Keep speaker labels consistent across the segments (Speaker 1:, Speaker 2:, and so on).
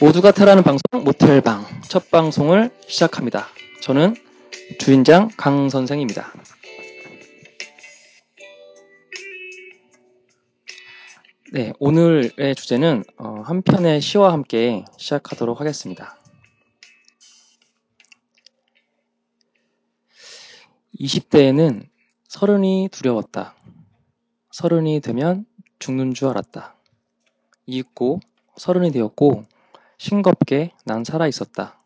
Speaker 1: 모두가 타라는 방송 모텔방 첫 방송을 시작합니다. 저는 주인장 강 선생입니다. 네, 오늘의 주제는 어, 한 편의 시와 함께 시작하도록 하겠습니다. 20대에는 서른이 두려웠다. 서른이 되면 죽는 줄 알았다. 이윽고 서른이 되었고 싱겁게 난 살아 있었다.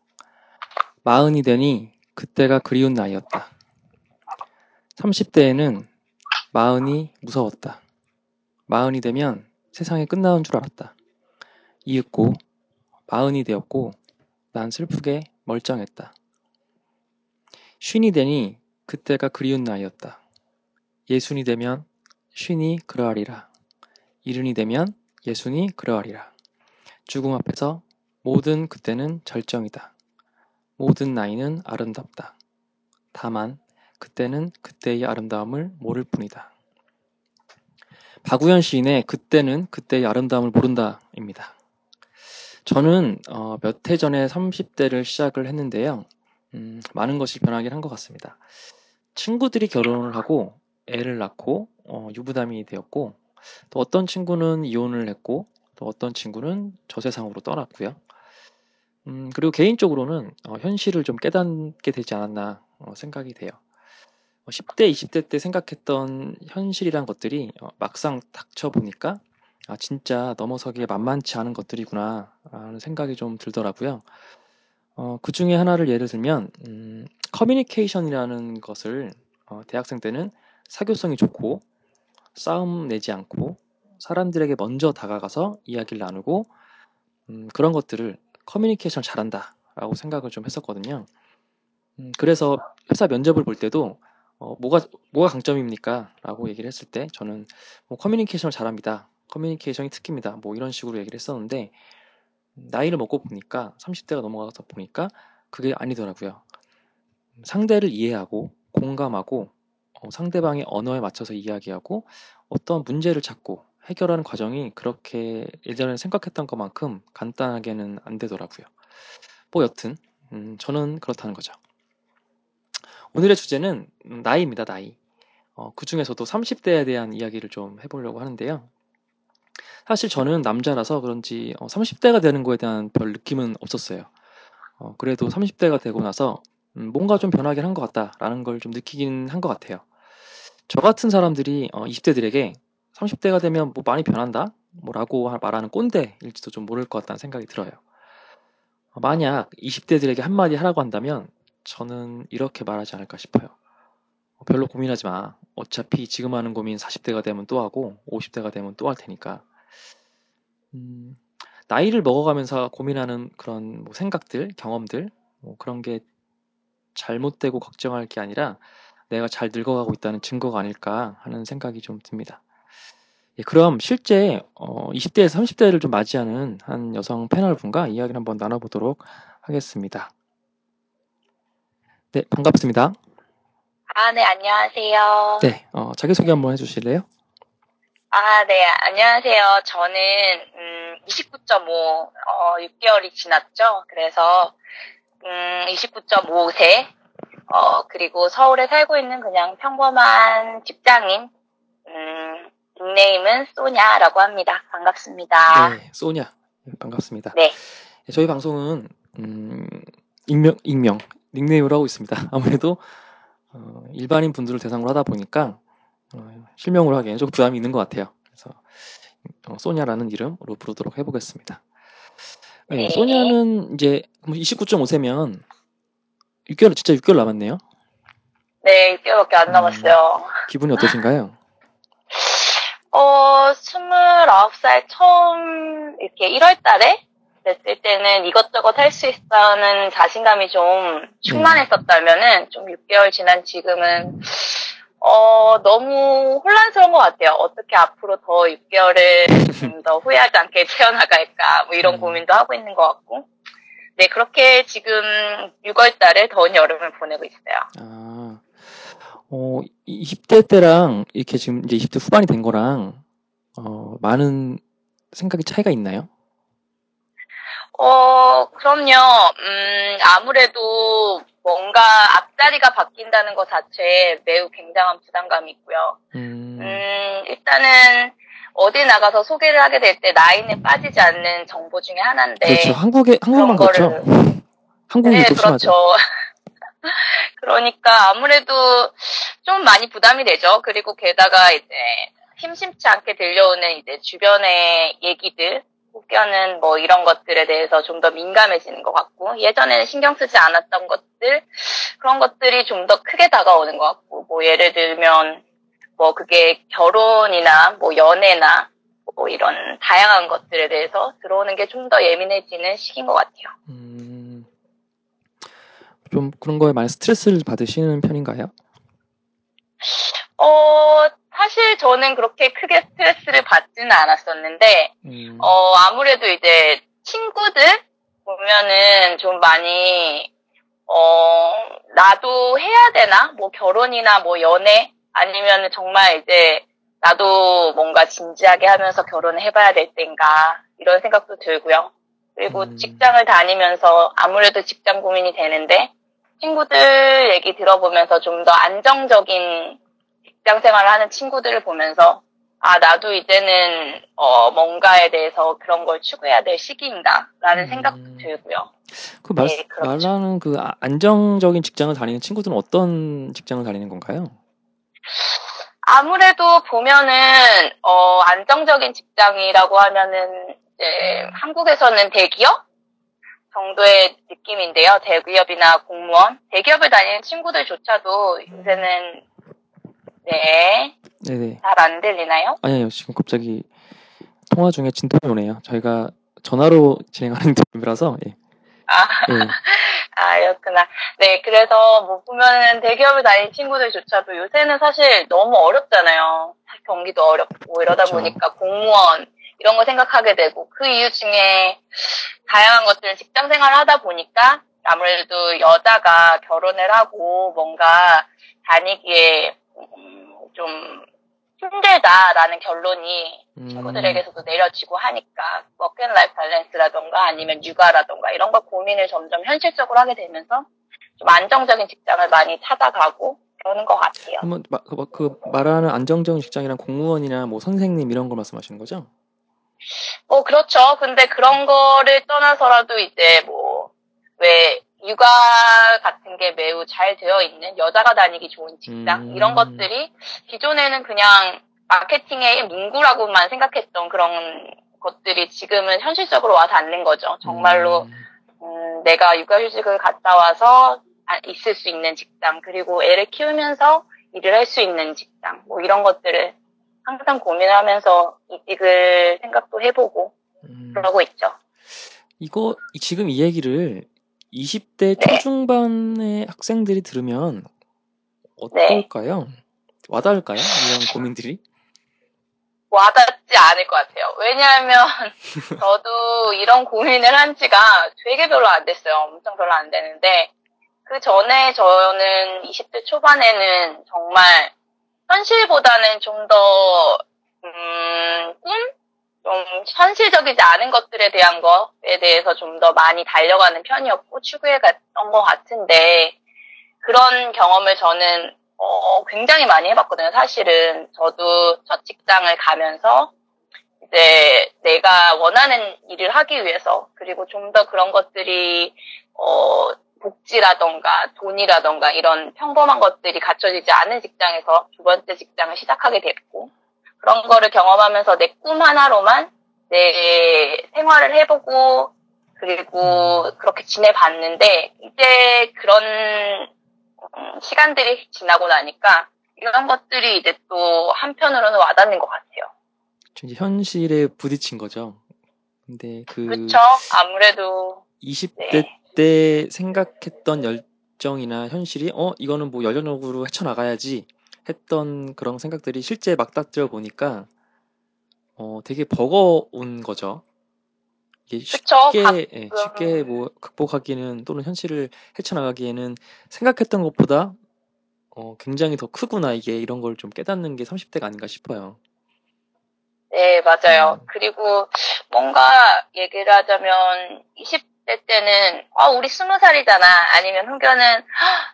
Speaker 1: 마흔이 되니 그때가 그리운 나이였다. 30대에는 마흔이 무서웠다. 마흔이 되면 세상이 끝나는 줄 알았다. 이윽고 마흔이 되었고 난 슬프게 멀쩡했다. 쉰이 되니 그때가 그리운 나이였다. 예순이 되면 쉰이 그러하리라. 이른이 되면 예순이 그러하리라. 죽음 앞에서 모든 그때는 절정이다. 모든 나이는 아름답다. 다만 그때는 그때의 아름다움을 모를 뿐이다. 박우현 시인의 그때는 그때의 아름다움을 모른다입니다. 저는 어, 몇 해 전에 30대를 시작을 했는데요. 음, 많은 것이 변하긴 한 것 같습니다. 친구들이 결혼을 하고 애를 낳고 어, 유부남이 되었고 또 어떤 친구는 이혼을 했고 또 어떤 친구는 저 세상으로 떠났고요. 음, 그리고 개인적으로는 어, 현실을 좀 깨닫게 되지 않았나 어, 생각이 돼요. 어, 10대, 20대 때 생각했던 현실이란 것들이 어, 막상 닥쳐보니까 아, 진짜 넘어서기에 만만치 않은 것들이구나 라는 생각이 좀 들더라고요. 어, 그 중에 하나를 예를 들면 음, 커뮤니케이션이라는 것을 어, 대학생 때는 사교성이 좋고 싸움 내지 않고 사람들에게 먼저 다가가서 이야기를 나누고 음, 그런 것들을 커뮤니케이션 잘한다 라고 생각을 좀 했었거든요. 음, 그래서 회사 면접을 볼 때도 어, 뭐가 뭐가 강점입니까? 라고 얘기를 했을 때 저는 뭐 커뮤니케이션을 잘합니다. 커뮤니케이션이 특기입니다. 뭐 이런 식으로 얘기를 했었는데 나이를 먹고 보니까 30대가 넘어가서 보니까 그게 아니더라고요. 상대를 이해하고 공감하고 어, 상대방의 언어에 맞춰서 이야기하고 어떤 문제를 찾고 해결하는 과정이 그렇게 예전에 생각했던 것만큼 간단하게는 안 되더라고요. 뭐 여튼 음, 저는 그렇다는 거죠. 오늘의 주제는 나이입니다. 나이. 어, 그 중에서도 30 대에 대한 이야기를 좀 해 보려고 하는데요. 사실 저는 남자라서 그런지 어, 30 대가 되는 거에 대한 별 느낌은 없었어요. 어, 그래도 30 대가 되고 나서 음, 뭔가 좀 변하긴 한 것 같다라는 걸 좀 느끼긴 한 것 같아요. 저 같은 사람들이 어, 20 대들에게 30대가 되면 뭐 많이 변한다? 뭐라고 말하는 꼰대일지도 좀 모를 것 같다는 생각이 들어요. 어, 만약 20대들에게 한마디 하라고 한다면 저는 이렇게 말하지 않을까 싶어요. 어, 별로 고민하지 마. 어차피 지금 하는 고민 40대가 되면 또 하고 50대가 되면 또 할 테니까. 음, 나이를 먹어가면서 고민하는 그런 뭐 생각들, 경험들, 뭐 그런 게 잘못되고 걱정할 게 아니라 내가 잘 늙어가고 있다는 증거가 아닐까 하는 생각이 좀 듭니다. 예, 그럼 실제 어, 20대에서 30대를 좀 맞이하는 한 여성 패널분과 이야기를 한번 나눠보도록 하겠습니다. 네, 반갑습니다.
Speaker 2: 아, 네, 안녕하세요.
Speaker 1: 네, 어, 자기소개 한번 해주실래요?
Speaker 2: 아, 네, 안녕하세요. 저는, 음, 29.5, 어, 6개월이 지났죠. 그래서, 음, 29.5세, 어, 그리고 서울에 살고 있는 그냥 평범한 직장인, 음, 닉네임은 소냐라고 합니다. 반갑습니다.
Speaker 1: 네, 소냐. 반갑습니다.
Speaker 2: 네.
Speaker 1: 저희 방송은, 음, 익명, 익명, 닉네임으로 하고 있습니다. 아무래도, 어, 일반인 분들을 대상으로 하다 보니까, 어, 실명으로 하기에는 좀 부담이 있는 것 같아요. 그래서, 어, 소냐라는 이름으로 부르도록 해보겠습니다. 네,
Speaker 2: 네.
Speaker 1: 소냐는 이제 29.5세면 6개월, 진짜 6개월 남았네요.
Speaker 2: 네, 6개월밖에 안
Speaker 1: 음.
Speaker 2: 남았어요.
Speaker 1: 기분이 어떠신가요?
Speaker 2: 어, 29살 처음 이렇게 1월 달에 됐을 때는 이것저것 할 수 있다는 자신감이 좀 충만했었다면은 좀 6개월 지난 지금은 어, 너무 혼란스러운 것 같아요. 어떻게 앞으로 더 6개월을 좀 더 후회하지 않게 채워나갈까, 뭐 이런
Speaker 1: 음.
Speaker 2: 고민도 하고 있는 것 같고. 네, 그렇게 지금 6월 달에 더운 여름을 보내고 있어요.
Speaker 1: 아, 어, 20대 때랑 이렇게 지금 이제 20대 후반이 된 거랑, 어, 많은 생각이 차이가 있나요?
Speaker 2: 어, 그럼요. 음, 아무래도 뭔가 앞자리가 바뀐다는 것 자체에 매우 굉장한 부담감이 있고요.
Speaker 1: 음,
Speaker 2: 음, 일단은 어디 나가서 소개를 하게 될 때 나이는 빠지지 않는 정보 중에 하나인데.
Speaker 1: 그렇죠. 한국에 한국만 그렇죠.
Speaker 2: 거를-
Speaker 1: 한국
Speaker 2: 네, 그렇죠. 그러니까 아무래도 좀 많이 부담이 되죠. 그리고 게다가 이제 심심치 않게 들려오는 이제 주변의 얘기들, 혹여는 뭐 이런 것들에 대해서 좀 더 민감해지는 것 같고, 예전에는 신경 쓰지 않았던 것들, 그런 것들이 좀 더 크게 다가오는 것 같고, 뭐 예를 들면, 뭐 그게 결혼이나 뭐 연애나 뭐 이런 다양한 것들에 대해서 들어오는 게 좀 더 예민해지는 시기인 것 같아요.
Speaker 1: 음, 좀 그런 거에 많이 스트레스를 받으시는 편인가요?
Speaker 2: 어, 사실 저는 그렇게 크게 스트레스를 받지는 않았었는데,
Speaker 1: 음,
Speaker 2: 어, 아무래도 이제 친구들 보면은 좀 많이, 어, 나도 해야 되나? 뭐 결혼이나 뭐 연애? 아니면은 정말 이제 나도 뭔가 진지하게 하면서 결혼을 해봐야 될 때인가? 이런 생각도 들고요. 그리고
Speaker 1: 음.
Speaker 2: 직장을 다니면서 아무래도 직장 고민이 되는데, 친구들 얘기 들어보면서 좀 더 안정적인 직장 생활을 하는 친구들을 보면서 아 나도 이제는 어 뭔가에 대해서 그런 걸 추구해야 될 시기인가라는
Speaker 1: 음.
Speaker 2: 생각도 들고요.
Speaker 1: 그 말,
Speaker 2: 네, 그렇죠.
Speaker 1: 말하는 그 아- 안정적인 직장을 다니는 친구들은 어떤 직장을 다니는 건가요?
Speaker 2: 아무래도 보면은 어 안정적인 직장이라고 하면은 이제 한국에서는 대기업 정도의 느낌인데요. 대기업이나 공무원, 대기업을 다니는 친구들조차도 요새는 네,
Speaker 1: 네네.
Speaker 2: 잘 안 들리나요?
Speaker 1: 아니요, 지금 갑자기 통화 중에 진통이 오네요. 저희가 전화로 진행하는 팀이라서, 예.
Speaker 2: 아,
Speaker 1: 예.
Speaker 2: 아, 그렇구나. 네, 그래서 뭐 보면은 대기업을 다니는 친구들조차도 요새는 사실 너무 어렵잖아요. 경기도 어렵고 이러다
Speaker 1: 그쵸.
Speaker 2: 보니까 공무원 이런 거 생각하게 되고 그 이유 중에 다양한 것들은 직장 생활을 하다 보니까 아무래도 여자가 결혼을 하고 뭔가 다니기에 음, 좀 힘들다라는 결론이
Speaker 1: 음,
Speaker 2: 친구들에게서도 내려지고 하니까 work and life balance라던가 아니면 육아라던가 이런 걸 고민을 점점 현실적으로 하게 되면서 좀 안정적인 직장을 많이 찾아가고 그러는 것 같아요.
Speaker 1: 한번 마- 그, 그 말하는 안정적인 직장이랑 공무원이나 뭐 선생님 이런 걸 말씀하시는 거죠?
Speaker 2: 뭐 그렇죠. 근데 그런 거를 떠나서라도 이제 뭐 왜 육아 같은 게 매우 잘 되어 있는 여자가 다니기 좋은 직장
Speaker 1: 음.
Speaker 2: 이런 것들이 기존에는 그냥 마케팅의 문구라고만 생각했던 그런 것들이 지금은 현실적으로 와 닿는 거죠. 정말로
Speaker 1: 음,
Speaker 2: 음, 내가 육아휴직을 갔다 와서 아, 있을 수 있는 직장, 그리고 애를 키우면서 일을 할 수 있는 직장, 뭐 이런 것들을 항상 고민하면서 이직을 생각도 해보고
Speaker 1: 음.
Speaker 2: 그러고 있죠.
Speaker 1: 이거 이- 지금 이 얘기를 20대
Speaker 2: 네.
Speaker 1: 초중반의 학생들이 들으면 어떨까요? 와닿을까요? 이런 고민들이?
Speaker 2: 와닿지 않을 것 같아요. 왜냐하면 저도 이런 고민을 한 지가 되게 별로 안 됐어요. 엄청 별로 안 되는데 그 전에 저는 20대 초반에는 정말 현실보다는 좀 더, 음, 꿈? 좀 현실적이지 않은 것들에 대한 것에 대해서 좀 더 많이 달려가는 편이었고 추구해 갔던 것 같은데 그런 경험을 저는 어, 굉장히 많이 해봤거든요. 사실은 저도 첫 직장을 가면서 이제 내가 원하는 일을 하기 위해서 그리고 좀 더 그런 것들이 어, 복지라던가 돈이라던가 이런 평범한 것들이 갖춰지지 않은 직장에서 두 번째 직장을 시작하게 됐고 그런 거를 경험하면서 내 꿈 하나로만 내 생활을 해보고 그리고 그렇게 지내봤는데 이제 그런 음, 시간들이 지나고 나니까 이런 것들이 이제 또 한편으로는 와닿는 것 같아요.
Speaker 1: 이제 현실에 부딪힌 거죠. 근데 그
Speaker 2: 그렇죠. 아무래도
Speaker 1: 20대
Speaker 2: 네.
Speaker 1: 때 생각했던 열정이나 현실이 어 이거는 뭐 열정적으로 헤쳐나가야지 했던 그런 생각들이 실제 막닥뜨려 보니까 어 되게 버거운 거죠. 이게
Speaker 2: 그쵸.
Speaker 1: 쉽게
Speaker 2: 가끔.
Speaker 1: 예, 쉽게 뭐 극복하기는 또는 현실을 헤쳐나가기에는 생각했던 것보다 어 굉장히 더 크구나 이게 이런 걸 좀 깨닫는 게 30대가 아닌가 싶어요.
Speaker 2: 네, 맞아요.
Speaker 1: 음.
Speaker 2: 그리고 뭔가 얘기를 하자면 20 대 때는 아 우리 스무 살이잖아 아니면 훈련은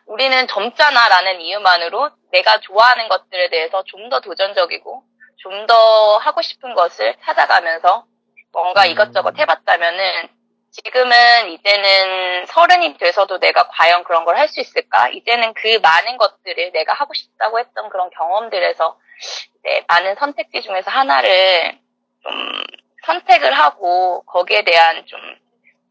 Speaker 2: 우리는 젊잖아라는 이유만으로 내가 좋아하는 것들에 대해서 좀 더 도전적이고 좀 더 하고 싶은 것을 찾아가면서 뭔가
Speaker 1: 음.
Speaker 2: 이것저것 해봤다면은 지금은 이제는 서른이 돼서도 내가 과연 그런 걸 할 수 있을까? 이제는 그 많은 것들을 내가 하고 싶다고 했던 그런 경험들에서 이제 많은 선택지 중에서 하나를 좀 선택을 하고 거기에 대한 좀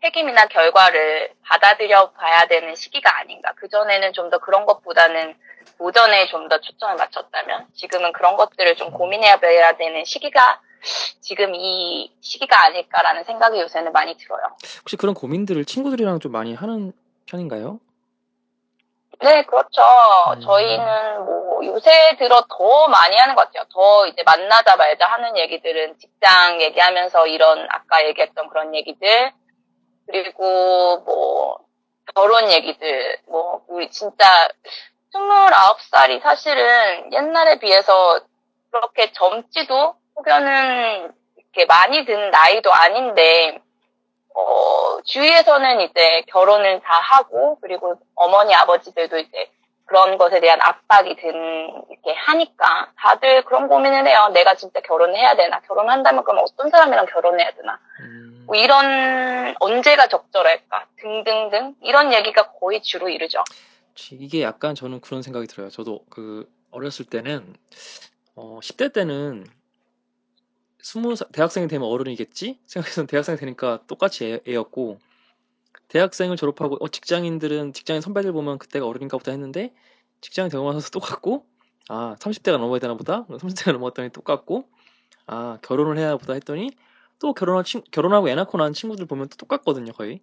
Speaker 2: 책임이나 결과를 받아들여 봐야 되는 시기가 아닌가. 그전에는 좀 더 그런 것보다는 도전에 좀 더 초점을 맞췄다면 지금은 그런 것들을 좀 고민해야 봐야 되는 시기가 지금 이 시기가 아닐까라는 생각이 요새는 많이 들어요.
Speaker 1: 혹시 그런 고민들을 친구들이랑 좀 많이 하는 편인가요?
Speaker 2: 네, 그렇죠.
Speaker 1: 음.
Speaker 2: 저희는 뭐 요새 들어 더 많이 하는 것 같아요. 더 이제 만나자마자 하는 얘기들은 직장 얘기하면서 이런 아까 얘기했던 그런 얘기들 그리고 뭐 결혼 얘기들 뭐 우리 진짜 29살이 사실은 옛날에 비해서 그렇게 젊지도 혹여는 이렇게 많이 든 나이도 아닌데 어, 주위에서는 이제 결혼을 다 하고, 그리고 어머니, 아버지들도 이제 그런 것에 대한 압박이 든, 이렇게 하니까, 다들 그런 고민을 해요. 내가 진짜 결혼을 해야 되나? 결혼한다면 그럼 어떤 사람이랑 결혼해야 되나?
Speaker 1: 음,
Speaker 2: 뭐 이런, 언제가 적절할까? 등등등. 이런 얘기가 거의 주로 이르죠.
Speaker 1: 이게 약간 저는 그런 생각이 들어요. 저도 그 어렸을 때는 어, 10대 때는 스무 살 대학생이 되면 어른이겠지 생각해서 대학생이 되니까 똑같이 애, 애였고 대학생을 졸업하고 어, 직장인들은 직장인 선배들 보면 그때가 어른인가 보다 했는데 되고 나서 똑같고 아 30대가 넘어야 되나 보다 30대가 넘었더니 똑같고 아 결혼을 해야 보다 했더니 또 결혼한 친, 결혼하고 애 낳고 난 친구들 보면 또 똑같거든요 거의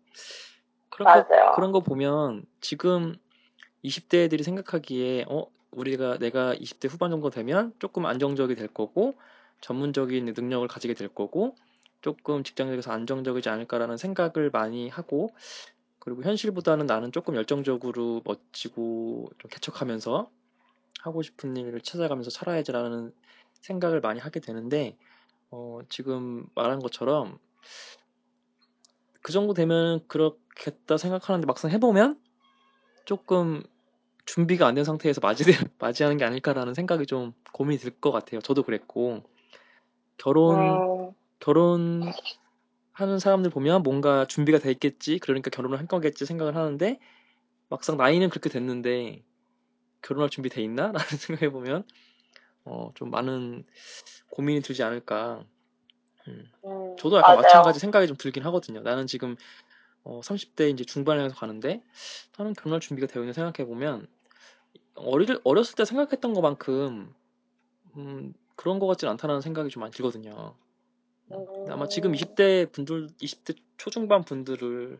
Speaker 1: 그런 거
Speaker 2: 맞아요.
Speaker 1: 그런 거 보면 지금 20대들이 생각하기에 어 우리가 내가 20대 후반 정도 되면 조금 안정적이 될 거고 전문적인 능력을 가지게 될 거고 조금 직장에서 안정적이지 않을까라는 생각을 많이 하고 그리고 현실보다는 나는 조금 열정적으로 멋지고 좀 개척하면서 하고 싶은 일을 찾아가면서 살아야지라는 생각을 많이 하게 되는데 어, 지금 말한 것처럼 그 정도 되면 그렇겠다 생각하는데 막상 해보면 조금 준비가 안 된 상태에서 맞이, 맞이하는 게 아닐까라는 생각이 좀 고민이 들 것 같아요. 저도 그랬고 결혼
Speaker 2: 음,
Speaker 1: 결혼하는 사람들 보면 뭔가 준비가 돼 있겠지. 그러니까 결혼을 할 거겠지 생각을 하는데 막상 나이는 그렇게 됐는데 결혼할 준비 돼 있나? 라는 생각해 보면 어, 좀 많은 고민이 들지 않을까. 음.
Speaker 2: 음,
Speaker 1: 저도 약간
Speaker 2: 맞아요.
Speaker 1: 마찬가지 생각이 좀 들긴 하거든요. 나는 지금 어, 30대 이제 중반에 가서 가는데 나는 결혼할 준비가 되어 있는 생각해 보면 어릴 어렸을 때 생각했던 것만큼 음, 그런 것 같진 않다는 생각이 좀 많이 들거든요.
Speaker 2: 음,
Speaker 1: 아마 지금 20대 분들, 20대 초중반 분들을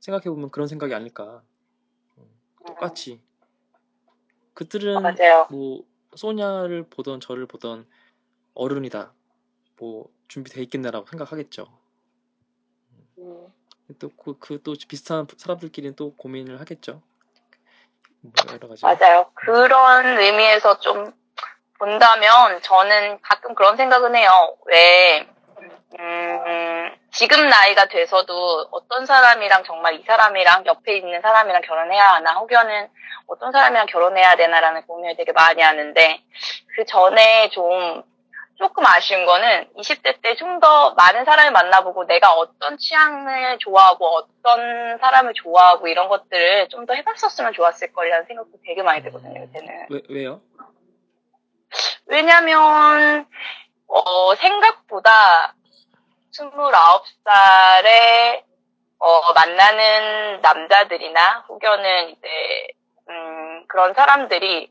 Speaker 1: 생각해 보면 그런 생각이 아닐까. 음, 똑같이. 그들은
Speaker 2: 맞아요.
Speaker 1: 뭐 소냐를 보던 저를 보던 어른이다. 뭐 준비돼 있겠네라고 생각하겠죠.
Speaker 2: 음.
Speaker 1: 또그 그또 비슷한 사람들끼리는 또 고민을 하겠죠. 뭐 여러 가지.
Speaker 2: 맞아요. 그런 의미에서 좀 본다면 저는 가끔 그런 생각은 해요. 왜, 음, 지금 나이가 돼서도 어떤 사람이랑 정말 이 사람이랑 옆에 있는 사람이랑 결혼해야 하나, 혹여는 어떤 사람이랑 결혼해야 되나라는 고민을 되게 많이 하는데, 그 전에 좀, 조금 아쉬운 거는 20대 때 좀 더 많은 사람을 만나보고 내가 어떤 취향을 좋아하고 어떤 사람을 좋아하고 이런 것들을 좀 더 해봤었으면 좋았을 거라는 생각도 되게 많이 들거든요, 요새는.
Speaker 1: 왜 왜요?
Speaker 2: 왜냐면, 어, 생각보다 29살에, 어, 만나는 남자들이나 혹여는 이제, 음, 그런 사람들이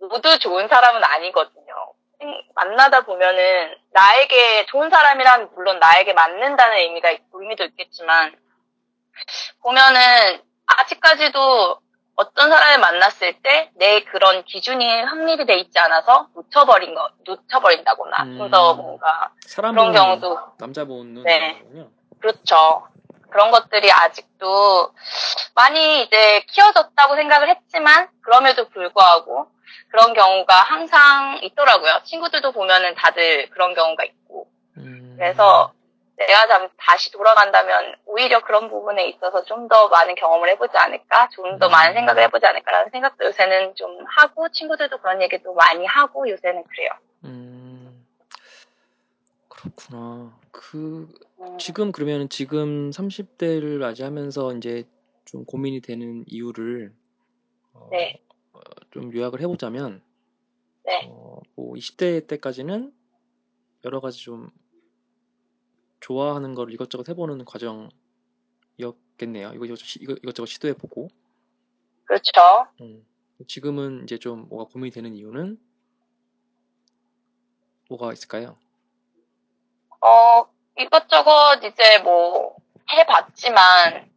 Speaker 2: 모두 좋은 사람은 아니거든요. 생- 만나다 보면은, 나에게 좋은 사람이란 물론 나에게 맞는다는 의미가, 있- 의미도 있겠지만, 보면은, 아직까지도 어떤 사람을 만났을 때 내 그런 기준이 확립이 돼 있지 않아서 놓쳐버린 거, 놓쳐버린다거나 좀더
Speaker 1: 음.
Speaker 2: 뭔가
Speaker 1: 사람
Speaker 2: 그런 경우도
Speaker 1: 남자 보는 눈
Speaker 2: 네.
Speaker 1: 거군요.
Speaker 2: 그렇죠. 그런 것들이 아직도 많이 이제 키워졌다고 생각을 했지만 그럼에도 불구하고 그런 경우가 항상 있더라고요. 친구들도 보면은 다들 그런 경우가 있고
Speaker 1: 음.
Speaker 2: 그래서 내가 잠- 다시 돌아간다면 오히려 그런 부분에 있어서 좀 더 많은 경험을 해보지 않을까? 좀더
Speaker 1: 음.
Speaker 2: 많은 생각을 해보지 않을까라는 생각도 요새는 좀 하고 친구들도 그런 얘기도 많이 하고 요새는 그래요.
Speaker 1: 음, 그렇구나. 그,
Speaker 2: 음,
Speaker 1: 지금 그러면 지금 30대를 맞이하면서 이제 좀 고민이 되는 이유를 어,
Speaker 2: 네.
Speaker 1: 어, 좀 요약을 해보자면
Speaker 2: 네.
Speaker 1: 어, 뭐 20대 때까지는 여러 가지 좀 좋아하는 걸 이것저것 해보는 과정이었겠네요. 이거, 이것저것 시도해보고
Speaker 2: 그렇죠.
Speaker 1: 음, 지금은 이제 좀 뭐가 고민이 되는 이유는 뭐가 있을까요?
Speaker 2: 어, 이것저것 이제 뭐 해봤지만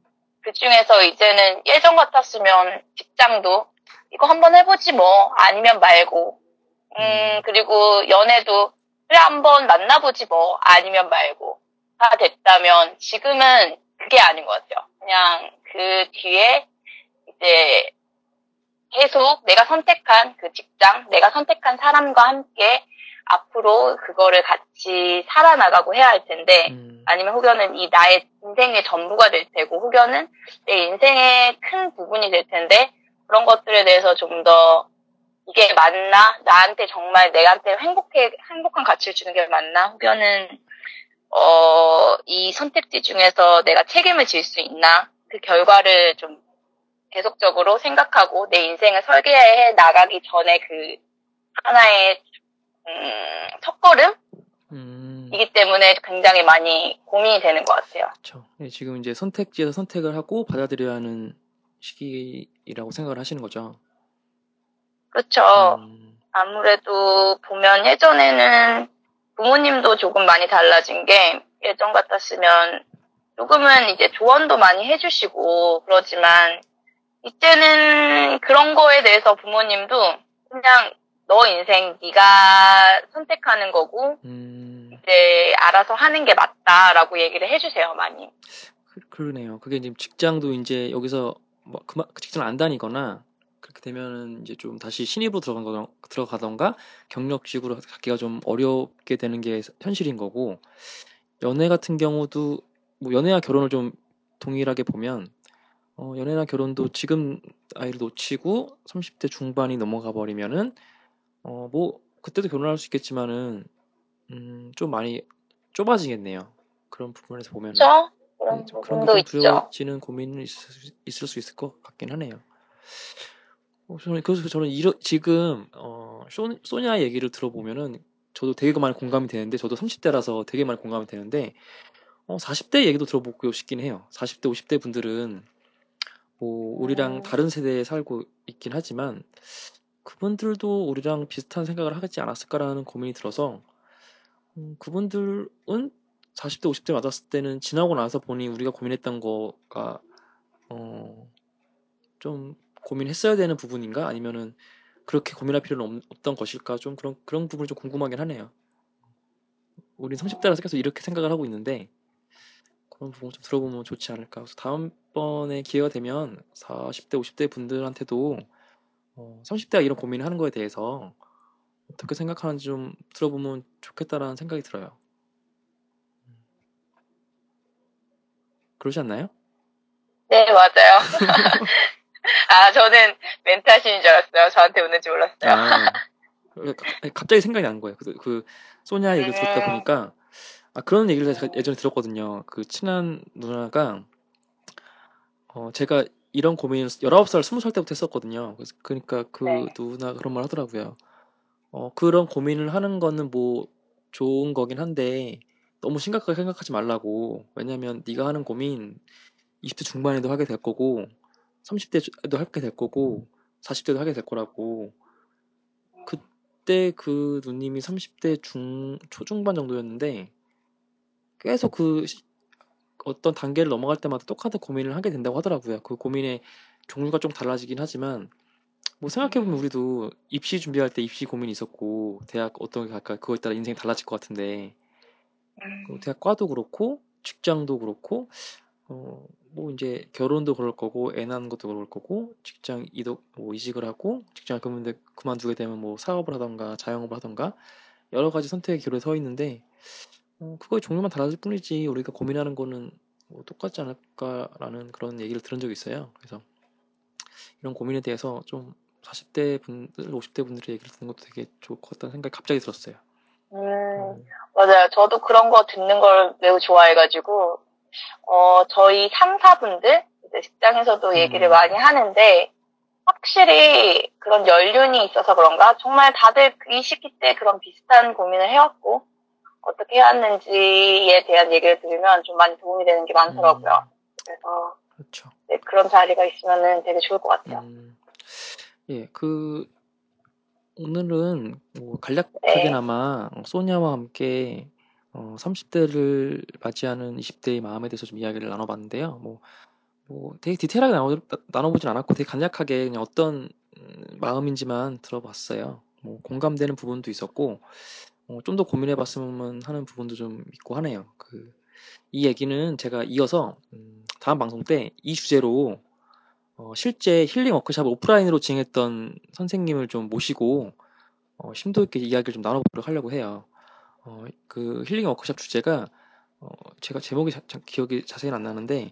Speaker 2: 그 중에서 이제는 예전 같았으면 직장도 이거 한번 해보지 뭐 아니면 말고 음
Speaker 1: 음.
Speaker 2: 그리고 연애도 그래 한번 만나보지 뭐 아니면 말고 다 됐다면 지금은 그게 아닌 것 같아요. 그냥 그 뒤에 이제 계속 내가 선택한 그 직장, 내가 선택한 사람과 함께 앞으로 그거를 같이 살아나가고 해야 할 텐데,
Speaker 1: 음,
Speaker 2: 아니면 혹여는 이 나의 인생의 전부가 될 테고, 혹여는 내 인생의 큰 부분이 될 텐데, 그런 것들에 대해서 좀 더 이게 맞나? 나한테 정말 내한테 행복해, 행복한 가치를 주는 게 맞나? 혹여는, 어, 이 선택지 중에서 내가 책임을 질 수 있나? 그 결과를 좀 계속적으로 생각하고 내 인생을 설계해 나가기 전에 그 하나의 음, 첫걸음이기
Speaker 1: 음,
Speaker 2: 때문에 굉장히 많이 고민이 되는 것 같아요.
Speaker 1: 그렇죠. 네, 지금 이제 선택지에서 선택을 하고 받아들여야 하는 시기라고 생각을 하시는 거죠.
Speaker 2: 그렇죠.
Speaker 1: 음,
Speaker 2: 아무래도 보면 예전에는 부모님도 조금 많이 달라진 게 예전 같았으면 조금은 이제 조언도 많이 해주시고 그러지만 이제는 그런 거에 대해서 부모님도 그냥 너 인생 네가 선택하는 거고
Speaker 1: 음,
Speaker 2: 이제 알아서 하는 게 맞다라고 얘기를 해주세요 많이.
Speaker 1: 그, 그러네요. 그게 지금 직장도 이제 여기서 뭐 그만 그 직장을 안 다니거나 그렇게 되면은 이제 좀 다시 신입으로 들어간 거 들어가던가 경력직으로 갖기가 좀 어렵게 되는 게 현실인 거고 연애 같은 경우도 뭐 연애와 결혼을 좀 동일하게 보면 어, 연애나 결혼도 지금 아이를 놓치고 30대 중반이 넘어가 버리면은 어, 뭐 그때도 결혼할 수 있겠지만은 음, 좀 많이 좁아지겠네요. 그런 부분에서 보면은
Speaker 2: 그렇죠?
Speaker 1: 네,
Speaker 2: 그런
Speaker 1: 게
Speaker 2: 부분도
Speaker 1: 좀
Speaker 2: 있죠.
Speaker 1: 두려워지는 수- 있을 수 있을 것 같긴 하네요. 어, 저는 그래서 저는 이러, 지금 어, 소, 소냐 얘기를 들어보면은 저도 되게 많이 공감이 되는데 저도 30대라서 되게 많이 공감이 되는데 어, 40대 얘기도 들어보고 싶긴 해요. 40대, 50대 분들은 뭐 우리랑
Speaker 2: 음,
Speaker 1: 다른 세대에 살고 있긴 하지만 그분들도 우리랑 비슷한 생각을 하겠지 않았을까라는 고민이 들어서 음, 그분들은 40대, 50대 맞았을 때는 지나고 나서 보니 우리가 고민했던 거가 어, 좀 고민했어야 되는 부분인가? 아니면은 그렇게 고민할 필요는 없, 없던 것일까? 좀 그런 그런 부분이 좀 궁금하긴 하네요. 우린 30대라서 계속 이렇게 생각을 하고 있는데 그런 부분 좀 들어보면 좋지 않을까. 그래서 다음번에 기회가 되면 40대, 50대 분들한테도 어, 30대가 이런 고민을 하는 거에 대해서 어떻게 생각하는지 좀 들어보면 좋겠다라는 생각이 들어요. 그러지 않나요?
Speaker 2: 네 맞아요. 아 저는 하시는 줄 알았어요. 저한테 오는지 몰랐어요.
Speaker 1: 아, 그- 가- 갑자기 생각이 나는 거예요. 그, 그 소냐 얘기를 들었다
Speaker 2: 음,
Speaker 1: 보니까 아, 그런 얘기를 제가 예전에 들었거든요. 그 친한 누나가 어, 제가 이런 고민을 19살, 20살 때부터 했었거든요. 그래서 그러니까 그
Speaker 2: 네.
Speaker 1: 누나가 그런 말 하더라고요. 어, 그런 고민을 하는 거는 뭐 좋은 거긴 한데 너무 심각하게 생각하지 말라고. 왜냐면 네가 하는 고민 20대 중반에도 하게 될 거고 30대에도 하게 될 거고 40대도 하게 될 거라고. 그때 그 누님이 30대 중 초중반 정도였는데 계속 그 시- 어떤 단계를 넘어갈 때마다 똑같은 고민을 하게 된다고 하더라고요. 그 고민의 종류가 좀 달라지긴 하지만 뭐 생각해보면 우리도 입시 준비할 때 입시 고민이 있었고 대학 어떤 게 갈까 그거에 따라 인생이 달라질 것 같은데 그
Speaker 2: 음,
Speaker 1: 대학 과도 그렇고 직장도 그렇고 어뭐 이제 결혼도 그럴 거고 애 낳는 것도 그럴 거고 직장 이도 뭐 이직을 하고 직장을 그만두, 그만두게 되면 뭐 사업을 하던가 자영업을 하던가 여러 가지 선택의 기로에 서 있는데 어, 그거의 종류만 달라질 뿐이지 우리가 고민하는 거는 뭐 똑같지 않을까라는 그런 얘기를 들은 적이 있어요. 그래서 이런 고민에 대해서 좀 40 대 분들, 50 대 분들의 얘기를 듣는 것도 되게 같다는 생각이 갑자기 들었어요.
Speaker 2: 음, 맞아요. 저도 그런 거 듣는 걸 매우 좋아해 가지고, 어, 저희 상사분들, 이제 직장에서도 얘기를
Speaker 1: 음.
Speaker 2: 많이 하는데, 확실히 그런 연륜이 있어서 그런가, 정말 다들 이 시기 때 그런 비슷한 고민을 해왔고, 어떻게 해왔는지에 대한 얘기를 들으면 좀 많이 도움이 되는 게 많더라고요. 그래서
Speaker 1: 그렇죠.
Speaker 2: 네, 그런 자리가 있으면은 되게 좋을 것 같아요.
Speaker 1: 음, 예, 그 오늘은 뭐 간략하게나마 소냐와 함께 어, 30 대를 맞이하는 20 대의 마음에 대해서 좀 이야기를 나눠 봤는데요. 뭐, 뭐 되게 디테일하게 나눠, 나눠 보진 않았고 되게 간략하게 그냥 어떤 음, 마음인지만 들어봤어요. 뭐 공감되는 부분도 있었고 어, 좀 더 고민해 봤으면 하는 부분도 좀 있고 하네요. 그, 이 얘기는 제가 이어서 음, 다음 방송 때 이 주제로 어, 실제 힐링 워크샵을 오프라인으로 진행했던 선생님을 좀 모시고 어, 심도 있게 이야기를 좀 나눠 보도록 하려고 해요. 어, 그 힐링 워크샵 주제가 어, 제가 제목이 자, 자, 기억이 자세히는 안 나는데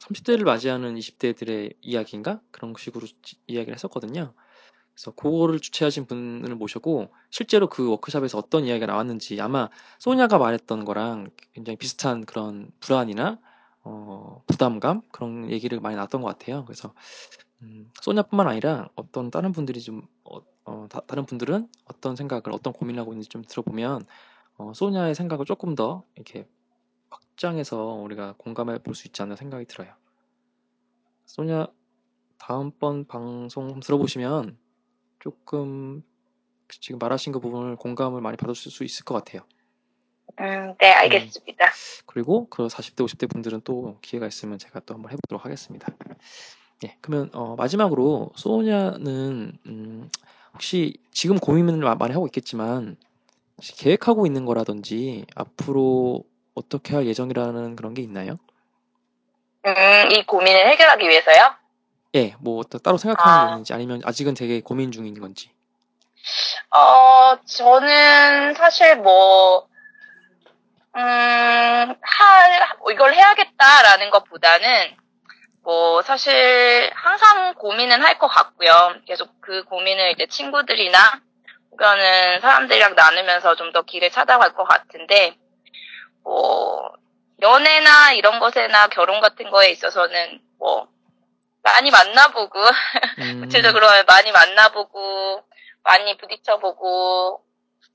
Speaker 1: 30 대를 맞이하는 20 대들의 이야기인가 그런 식으로 지, 이야기를 했었거든요. 그래서 그거를 주최하신 분을 모셔고 실제로 그 워크샵에서 어떤 이야기가 나왔는지 아마 소냐가 말했던 거랑 굉장히 비슷한 그런 불안이나 어, 부담감 그런 얘기를 많이 나왔던 것 같아요. 그래서 음, 소냐뿐만 아니라 어떤 다른 분들이 좀 어, 어, 다, 른 분들은 어떤 생각을 어떤 고민을 하고 있는지 좀 들어보면 어, 소냐의 생각을 조금 더 이렇게 확장해서 우리가 공감해 볼 수 있지 않나 생각이 들어요. 소냐 다음번 방송 들어보시면 조금 지금 말하신 그 부분을 공감을 많이 받으실 수 있을 것 같아요.
Speaker 2: 음, 네, 알겠습니다. 음.
Speaker 1: 그리고 그 40대, 50대 분들은 또 기회가 있으면 제가 또 한번 해 보도록 하겠습니다. 예, 그러면 어, 마지막으로 소냐는 음, 혹시 지금 고민을 많이 하고 있겠지만 계획하고 있는 거라든지 앞으로 어떻게 할 예정이라는 그런 게 있나요?
Speaker 2: 음, 이 고민을 해결하기 위해서요?
Speaker 1: 예, 뭐 따로 생각하는 아. 게 있는지 아니면 아직은 되게 고민 중인 건지.
Speaker 2: 어, 저는 사실 뭐, 음, 할, 이걸 해야겠다라는 것보다는 뭐 사실 항상 고민은 할 것 같고요. 계속 그 고민을 이제 친구들이나 혹은 사람들이랑 나누면서 좀 더 길을 찾아갈 것 같은데 뭐 연애나 이런 것에나 결혼 같은 거에 있어서는 뭐 많이 만나보고 음. 구체적으로 많이 만나보고 많이 부딪혀보고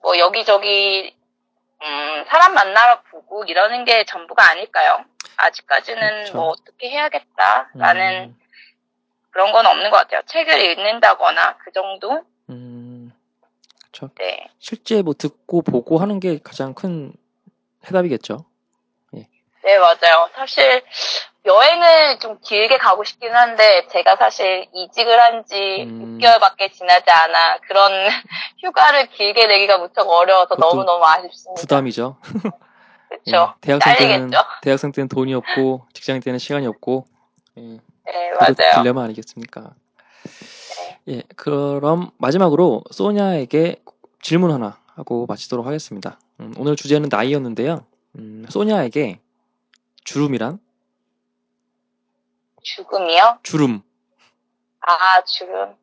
Speaker 2: 뭐 여기저기 음, 사람 만나보고 이러는 게 전부가 아닐까요? 아직까지는 그렇죠. 뭐 어떻게 해야겠다라는 음. 그런 건 없는 것 같아요. 책을 읽는다거나 그 정도. 음,
Speaker 1: 그렇죠. 네. 실제 뭐 듣고 보고 하는 게 가장 큰 해답이겠죠.
Speaker 2: 예. 네 맞아요. 사실 여행을 좀 길게 가고 싶긴 한데 제가 사실 이직을 한지 음... 6개월밖에 지나지 않아 그런 휴가를 길게 내기가 무척 어려워서 너무 너무 아쉽습니다.
Speaker 1: 부담이죠.
Speaker 2: 그렇죠.
Speaker 1: 예, 대학생 때는 대학생 때는 돈이 없고 직장인 때는 시간이 없고
Speaker 2: 예. 네 맞아요.
Speaker 1: 딜레마 아니겠습니까? 네. 예 그럼 마지막으로 소냐에게 질문 하나 하고 마치도록 하겠습니다. 음, 오늘 주제는 나이였는데요. 음, 소냐에게 주름이란?
Speaker 2: 죽음이요?
Speaker 1: 주름.
Speaker 2: 아 주름.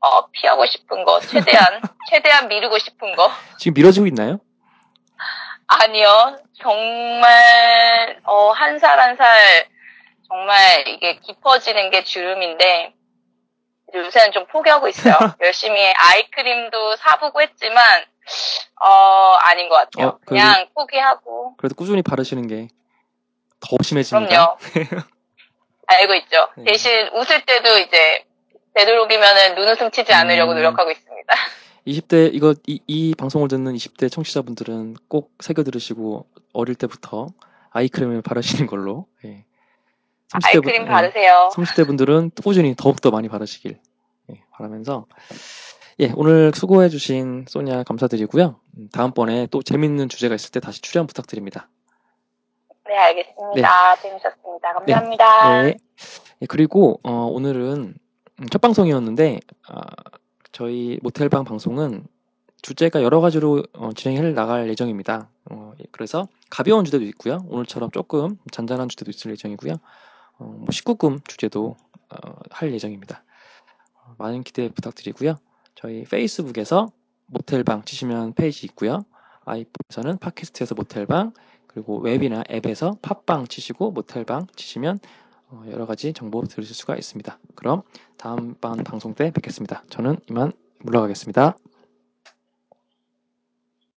Speaker 2: 어 피하고 싶은 거 최대한 최대한 미루고 싶은 거.
Speaker 1: 지금 미뤄지고 있나요?
Speaker 2: 아니요. 정말 어, 한 살 한살 정말 이게 깊어지는 게 주름인데 요새는 좀 포기하고 있어요. 열심히 아이크림도 사보고 했지만 어 아닌 것 같아요. 어, 그냥 포기하고.
Speaker 1: 그래도 꾸준히 바르시는 게 더 심해집니다.
Speaker 2: 그럼요. 알고 있죠. 네. 대신 웃을 때도 이제 되도록이면은 눈웃음 치지 않으려고 음... 노력하고 있습니다.
Speaker 1: 20대 이거 이, 이 방송을 듣는 20대 청취자분들은 꼭 새겨 들으시고 어릴 때부터 아이크림을 바르시는 걸로. 예.
Speaker 2: 30대 아이크림 분, 바르세요.
Speaker 1: 예, 30대 분들은 꾸준히 더욱더 많이 바르시길 예, 바라면서 예, 오늘 수고해 주신 소냐 감사드리고요. 음, 다음번에 또 재밌는 주제가 있을 때 다시 출연 부탁드립니다.
Speaker 2: 네, 알겠습니다. 네. 재밌었습니다. 감사합니다. 네. 네.
Speaker 1: 예, 그리고 어, 오늘은 첫 방송이었는데 어, 저희 모텔방 방송은 주제가 여러 가지로 어, 진행해 나갈 예정입니다. 어, 예, 그래서 가벼운 주제도 있고요. 오늘처럼 조금 잔잔한 주제도 있을 예정이고요. 어, 뭐 19금 주제도 어, 할 예정입니다. 어, 많은 기대 부탁드리고요. 저희 페이스북에서 모텔방 치시면 페이지 있고요. 아이폰에서는 팟캐스트에서 모텔방 그리고 웹이나 앱에서 팟방 치시고 모텔방 치시면 어, 여러 가지 정보 들으실 수가 있습니다. 그럼 다음 번 방송 때 뵙겠습니다. 저는 이만 물러가겠습니다.